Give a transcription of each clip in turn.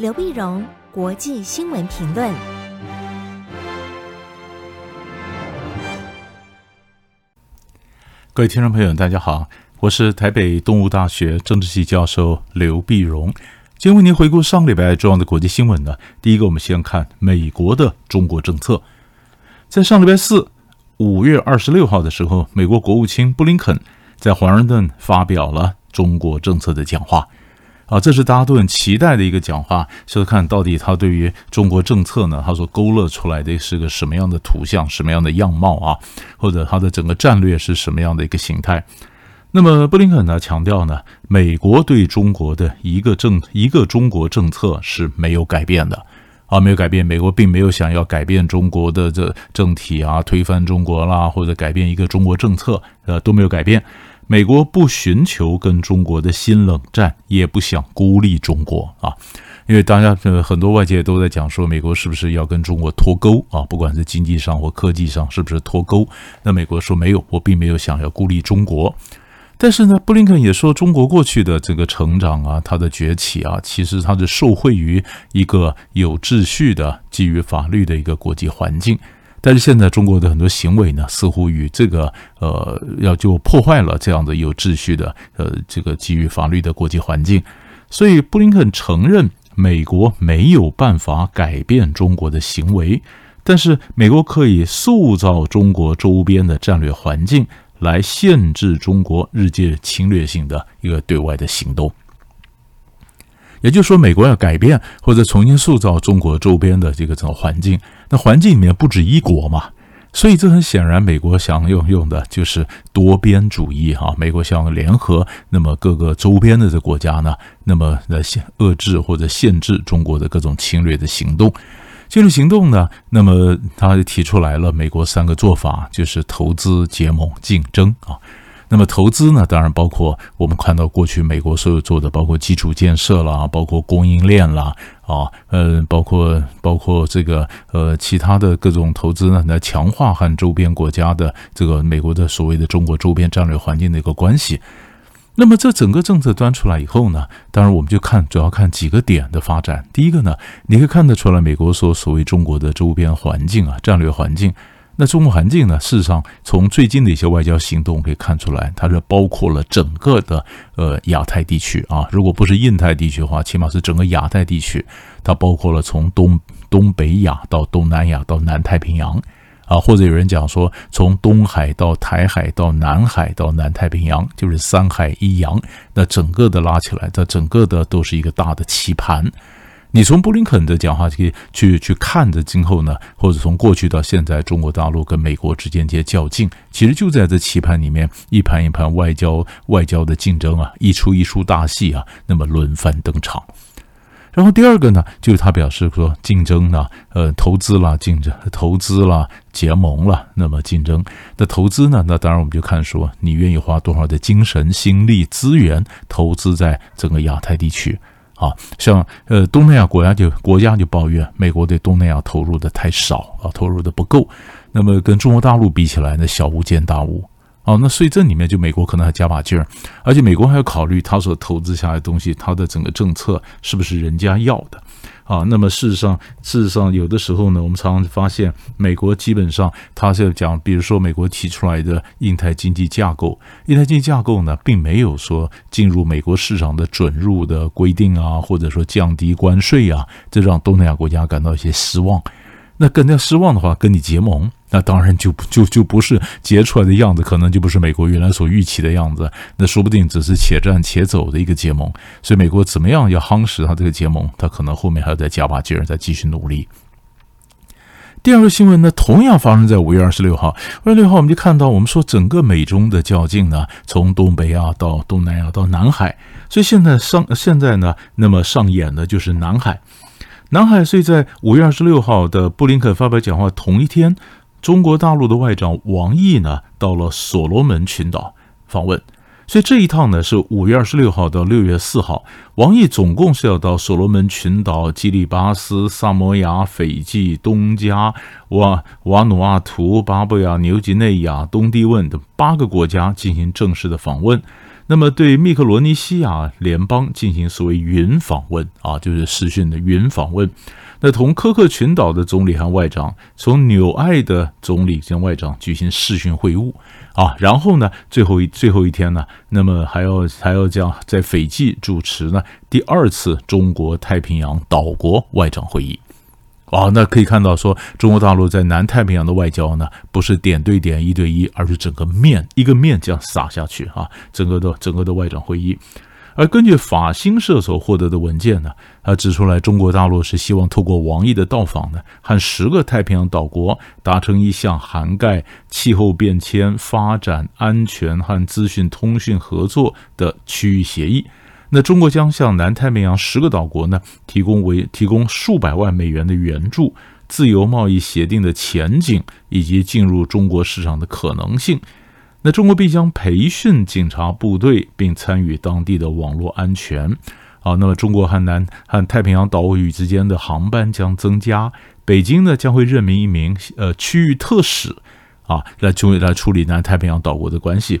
刘碧荣，国际新闻评论。各位听众朋友，大家好，我是台北东吴大学政治系教授刘碧荣。今天为您回顾上个礼拜重要的国际新闻呢。第一个，我们先看美国的中国政策。在上礼拜四，五月二十六号的时候，美国国务卿布林肯在华盛顿发表了中国政策的讲话。啊，这是大家都很期待的一个讲话，就是看到底他对于中国政策呢，他所勾勒出来的是个什么样的图像、什么样的样貌啊，或者他的整个战略是什么样的一个形态。那么布林肯呢强调呢，美国对中国的一个政一个中国政策是没有改变的啊，没有改变。美国并没有想要改变中国的这政体啊，推翻中国啦，或者改变一个中国政策，呃，都没有改变。美国不寻求跟中国的新冷战，也不想孤立中国啊，因为大家呃很多外界都在讲说，美国是不是要跟中国脱钩啊？不管是经济上或科技上，是不是脱钩？那美国说没有，我并没有想要孤立中国。但是呢，布林肯也说，中国过去的这个成长啊，它的崛起啊，其实它是受惠于一个有秩序的、基于法律的一个国际环境。但是现在中国的很多行为呢，似乎与这个呃，要就破坏了这样的有秩序的呃这个基于法律的国际环境。所以布林肯承认，美国没有办法改变中国的行为，但是美国可以塑造中国周边的战略环境。来限制中国日渐侵略性的一个对外的行动，也就是说，美国要改变或者重新塑造中国周边的这个整个环境。那环境里面不止一国嘛，所以这很显然，美国想用用的就是多边主义哈。美国想联合那么各个周边的这国家呢，那么来限遏制或者限制中国的各种侵略的行动。侵略行动呢？那么他提出来了，美国三个做法就是投资、结盟、竞争啊。那么投资呢，当然包括我们看到过去美国所有做的，包括基础建设啦，包括供应链啦，啊，呃，包括包括这个呃其他的各种投资呢，来强化和周边国家的这个美国的所谓的中国周边战略环境的一个关系。那么这整个政策端出来以后呢，当然我们就看主要看几个点的发展。第一个呢，你可以看得出来，美国所所谓中国的周边环境啊，战略环境。那中国环境呢，事实上从最近的一些外交行动可以看出来，它是包括了整个的呃亚太地区啊，如果不是印太地区的话，起码是整个亚太地区，它包括了从东东北亚到东南亚到南太平洋。啊，或者有人讲说，从东海到台海到南海到南太平洋，就是三海一洋，那整个的拉起来，它整个的都是一个大的棋盘。你从布林肯的讲话去去去看着今后呢，或者从过去到现在，中国大陆跟美国之间这些较劲，其实就在这棋盘里面，一盘一盘外交外交的竞争啊，一出一出大戏啊，那么轮番登场。然后第二个呢，就是他表示说竞争呢，呃，投资啦，竞争，投资啦，结盟了，那么竞争的投资呢，那当然我们就看说你愿意花多少的精神、心力、资源投资在整个亚太地区啊，像呃东南亚国家就国家就抱怨美国对东南亚投入的太少啊，投入的不够，那么跟中国大陆比起来呢，小巫见大巫。哦，那所以这里面就美国可能还加把劲儿，而且美国还要考虑他所投资下来的东西，他的整个政策是不是人家要的啊？那么事实上，事实上有的时候呢，我们常常发现，美国基本上他是讲，比如说美国提出来的印太经济架构，印太经济架构呢，并没有说进入美国市场的准入的规定啊，或者说降低关税啊，这让东南亚国家感到一些失望。那更加失望的话，跟你结盟。那当然就就就不是结出来的样子，可能就不是美国原来所预期的样子。那说不定只是且战且走的一个结盟。所以美国怎么样要夯实他这个结盟，他可能后面还要再加把劲儿，再继续努力。第二个新闻呢，同样发生在五月二十六号。五月六号，我们就看到，我们说整个美中的较劲呢，从东北亚到东南亚到南海，所以现在上现在呢，那么上演的就是南海。南海，所以在五月二十六号的布林肯发表讲话同一天。中国大陆的外长王毅呢，到了所罗门群岛访问，所以这一趟呢是五月二十六号到六月四号。王毅总共是要到所罗门群岛、基里巴斯、萨摩亚、斐济、东加、瓦瓦努阿图、巴布亚纽几内亚、东帝汶等八个国家进行正式的访问。那么对密克罗尼西亚联邦进行所谓云访问啊，就是视讯的云访问。那同科克群岛的总理和外长，从纽埃的总理跟外长举行视讯会晤啊，然后呢，最后一最后一天呢，那么还要还要将在斐济主持呢第二次中国太平洋岛国外长会议。啊，那可以看到说，中国大陆在南太平洋的外交呢，不是点对点、一对一，而是整个面一个面这样撒下去啊，整个的整个的外长会议。而根据法新社所获得的文件呢，他指出来，中国大陆是希望透过王毅的到访呢，和十个太平洋岛国达成一项涵盖气候变迁、发展、安全和资讯通讯合作的区域协议。那中国将向南太平洋十个岛国呢，提供为提供数百万美元的援助、自由贸易协定的前景以及进入中国市场的可能性。那中国必将培训警察部队，并参与当地的网络安全。啊，那么中国和南和太平洋岛屿之间的航班将增加。北京呢将会任命一名呃区域特使，啊，来就来处理南太平洋岛国的关系。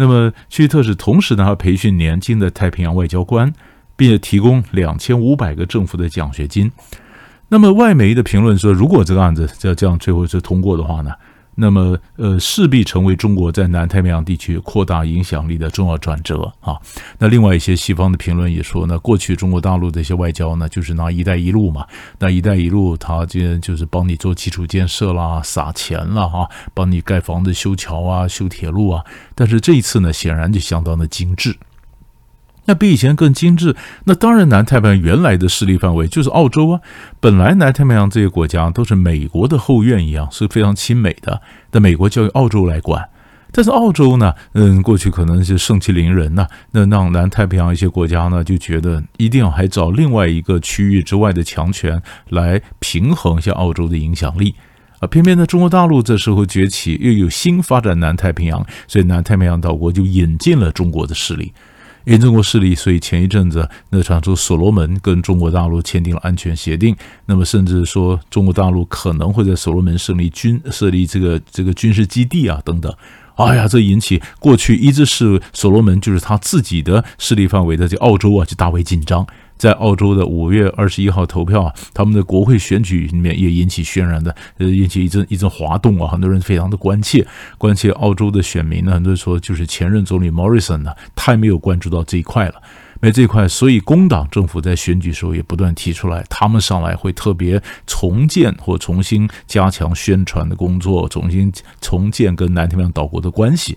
那么，区特使同时呢，还培训年轻的太平洋外交官，并且提供两千五百个政府的奖学金。那么，外媒的评论说，如果这个案子这这样最后是通过的话呢？那么，呃，势必成为中国在南太平洋地区扩大影响力的重要转折啊。那另外一些西方的评论也说呢，过去中国大陆的一些外交呢，就是拿“一带一路”嘛，那“一带一路”它就就是帮你做基础建设啦、撒钱啦，哈，帮你盖房子、修桥啊、修铁路啊。但是这一次呢，显然就相当的精致。那比以前更精致。那当然，南太平洋原来的势力范围就是澳洲啊。本来南太平洋这些国家都是美国的后院一样，是非常亲美的。那美国交由澳洲来管。但是澳洲呢，嗯，过去可能是盛气凌人呐。那让南太平洋一些国家呢，就觉得一定要还找另外一个区域之外的强权来平衡一下澳洲的影响力啊。偏偏呢，中国大陆这时候崛起，又有新发展南太平洋，所以南太平洋岛国就引进了中国的势力。因中国势力，所以前一阵子那场出所罗门跟中国大陆签订了安全协定，那么甚至说中国大陆可能会在所罗门设立军设立这个这个军事基地啊等等。哎呀，这引起过去一直是所罗门就是他自己的势力范围的这澳洲啊就大为紧张。在澳洲的五月二十一号投票啊，他们的国会选举里面也引起轩然的，呃，引起一阵一阵滑动啊，很多人非常的关切，关切澳洲的选民呢，很多人说就是前任总理 Morison 呢，太没有关注到这一块了，没这一块，所以工党政府在选举时候也不断提出来，他们上来会特别重建或重新加强宣传的工作，重新重建跟南太平洋岛国的关系。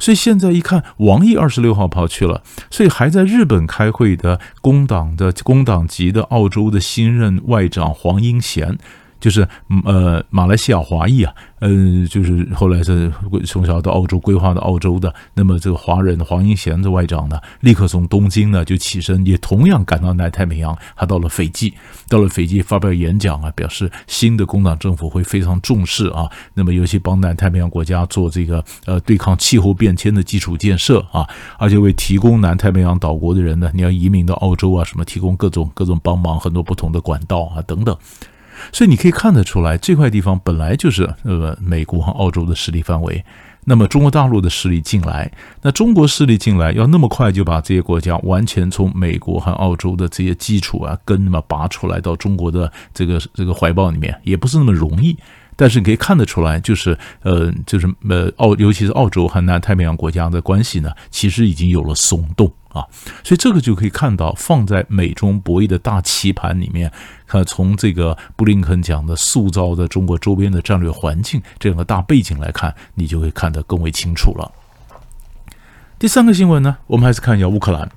所以现在一看，王毅二十六号跑去了，所以还在日本开会的工党的工党籍的澳洲的新任外长黄英贤。就是呃，马来西亚华裔啊，呃，就是后来是从小到澳洲规划的澳洲的，那么这个华人黄英贤的外长呢，立刻从东京呢就起身，也同样赶到南太平洋，他到了斐济，到了斐济发表演讲啊，表示新的工党政府会非常重视啊，那么尤其帮南太平洋国家做这个呃对抗气候变迁的基础建设啊，而且为提供南太平洋岛国的人呢，你要移民到澳洲啊，什么提供各种各种帮忙，很多不同的管道啊等等。所以你可以看得出来，这块地方本来就是呃美国和澳洲的势力范围。那么中国大陆的势力进来，那中国势力进来要那么快就把这些国家完全从美国和澳洲的这些基础啊根嘛拔出来到中国的这个这个怀抱里面，也不是那么容易。但是你可以看得出来，就是呃，就是呃，澳尤其是澳洲和南太平洋国家的关系呢，其实已经有了松动啊。所以这个就可以看到，放在美中博弈的大棋盘里面，看从这个布林肯讲的塑造的中国周边的战略环境这样的大背景来看，你就会看得更为清楚了。第三个新闻呢，我们还是看一下乌克兰。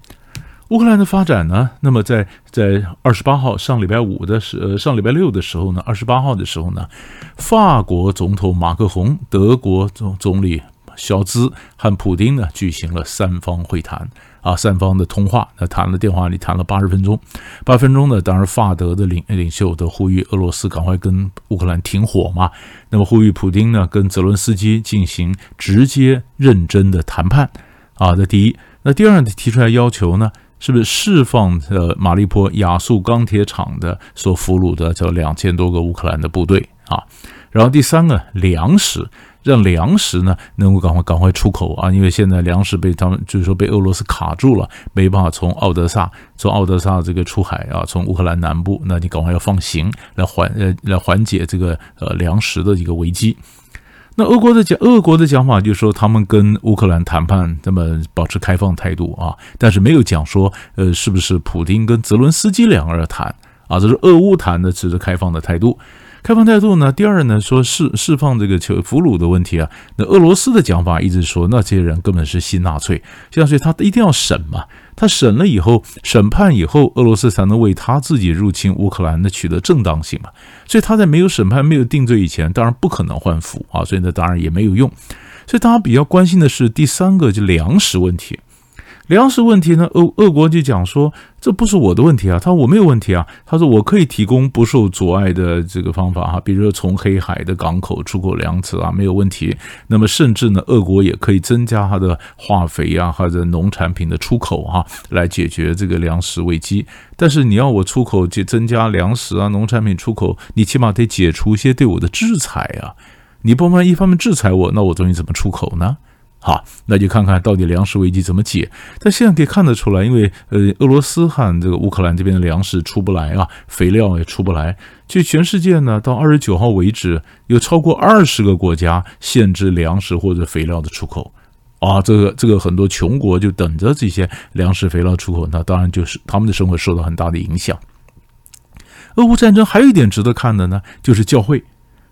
乌克兰的发展呢？那么在在二十八号上礼拜五的时，呃，上礼拜六的时候呢，二十八号的时候呢，法国总统马克宏、德国总总理肖兹和普丁呢举行了三方会谈啊，三方的通话，那谈了电话里谈了八十分钟，八分钟呢，当然法德的领领袖都呼吁俄罗斯赶快跟乌克兰停火嘛，那么呼吁普丁呢跟泽伦斯基进行直接认真的谈判啊，这第一，那第二提出来要求呢？是不是释放呃马利坡亚速钢铁厂的所俘虏的叫两千多个乌克兰的部队啊？然后第三个粮食，让粮食呢能够赶快赶快出口啊，因为现在粮食被他们就是说被俄罗斯卡住了，没办法从奥德萨从奥德萨这个出海啊，从乌克兰南部，那你赶快要放行来缓呃来缓解这个呃粮食的一个危机。那俄国的讲，俄国的讲法就是说，他们跟乌克兰谈判，那么保持开放态度啊，但是没有讲说，呃，是不是普丁跟泽伦斯基两个人谈啊？这是俄乌谈的，只是开放的态度。开放态度呢？第二呢，说释释放这个囚俘虏的问题啊。那俄罗斯的讲法一直说，那些人根本是新纳粹，这样所以他一定要审嘛。他审了以后，审判以后，俄罗斯才能为他自己入侵乌克兰的取得正当性嘛。所以他在没有审判、没有定罪以前，当然不可能换俘啊。所以呢，当然也没有用。所以大家比较关心的是第三个，就粮食问题。粮食问题呢，俄俄国就讲说，这不是我的问题啊，他说我没有问题啊，他说我可以提供不受阻碍的这个方法哈，比如说从黑海的港口出口粮食啊，没有问题。那么甚至呢，俄国也可以增加它的化肥啊或者农产品的出口哈，来解决这个粮食危机。但是你要我出口就增加粮食啊农产品出口，你起码得解除一些对我的制裁啊，你不能一方面制裁我，那我东西怎么出口呢？好，那就看看到底粮食危机怎么解。但现在可以看得出来，因为呃，俄罗斯和这个乌克兰这边的粮食出不来啊，肥料也出不来。就全世界呢，到二十九号为止，有超过二十个国家限制粮食或者肥料的出口啊。这个这个很多穷国就等着这些粮食肥料出口，那当然就是他们的生活受到很大的影响。俄乌战争还有一点值得看的呢，就是教会，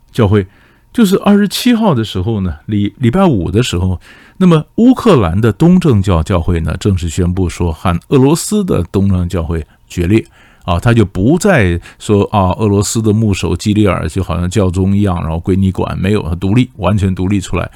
教会。就是二十七号的时候呢，礼礼拜五的时候，那么乌克兰的东正教教会呢，正式宣布说和俄罗斯的东正教会决裂啊，他就不再说啊，俄罗斯的牧首基里尔就好像教宗一样，然后归你管，没有，他独立，完全独立出来。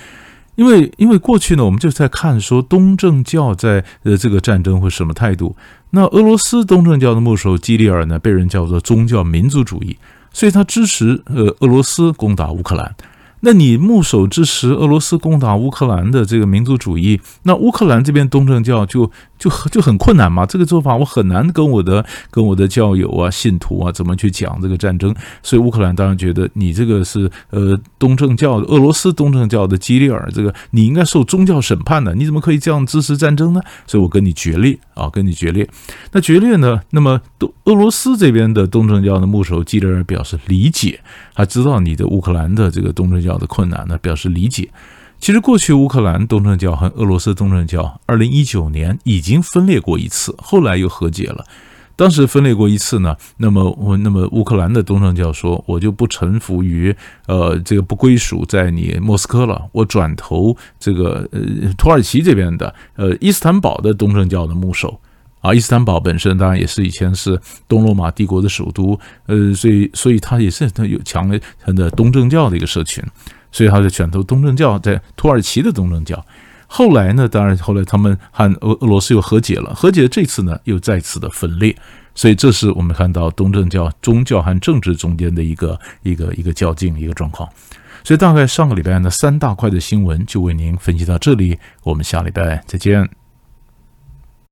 因为因为过去呢，我们就在看说东正教在呃这个战争会什么态度。那俄罗斯东正教的牧首基里尔呢，被人叫做宗教民族主义。所以他支持呃俄罗斯攻打乌克兰，那你牧首支持俄罗斯攻打乌克兰的这个民族主义，那乌克兰这边东正教就就就很困难嘛。这个做法我很难跟我的跟我的教友啊信徒啊怎么去讲这个战争。所以乌克兰当然觉得你这个是呃东正教俄罗斯东正教的基里尔，这个你应该受宗教审判的，你怎么可以这样支持战争呢？所以我跟你决裂啊，跟你决裂。那决裂呢？那么东俄罗斯这边的东正教的牧首基里尔表示理解，他知道你的乌克兰的这个东正教的困难呢，表示理解。其实过去乌克兰东正教和俄罗斯东正教，二零一九年已经分裂过一次，后来又和解了。当时分裂过一次呢，那么我那么乌克兰的东正教说，我就不臣服于呃这个不归属在你莫斯科了，我转投这个呃土耳其这边的呃伊斯坦堡的东正教的牧首。啊，伊斯坦堡本身当然也是以前是东罗马帝国的首都，呃，所以所以它也是它有强烈的东正教的一个社群，所以他就选投东正教，在土耳其的东正教。后来呢，当然后来他们和俄俄罗斯又和解了，和解这次呢又再次的分裂，所以这是我们看到东正教宗教和政治中间的一个一个一个较劲一个状况。所以大概上个礼拜呢三大块的新闻就为您分析到这里，我们下礼拜再见。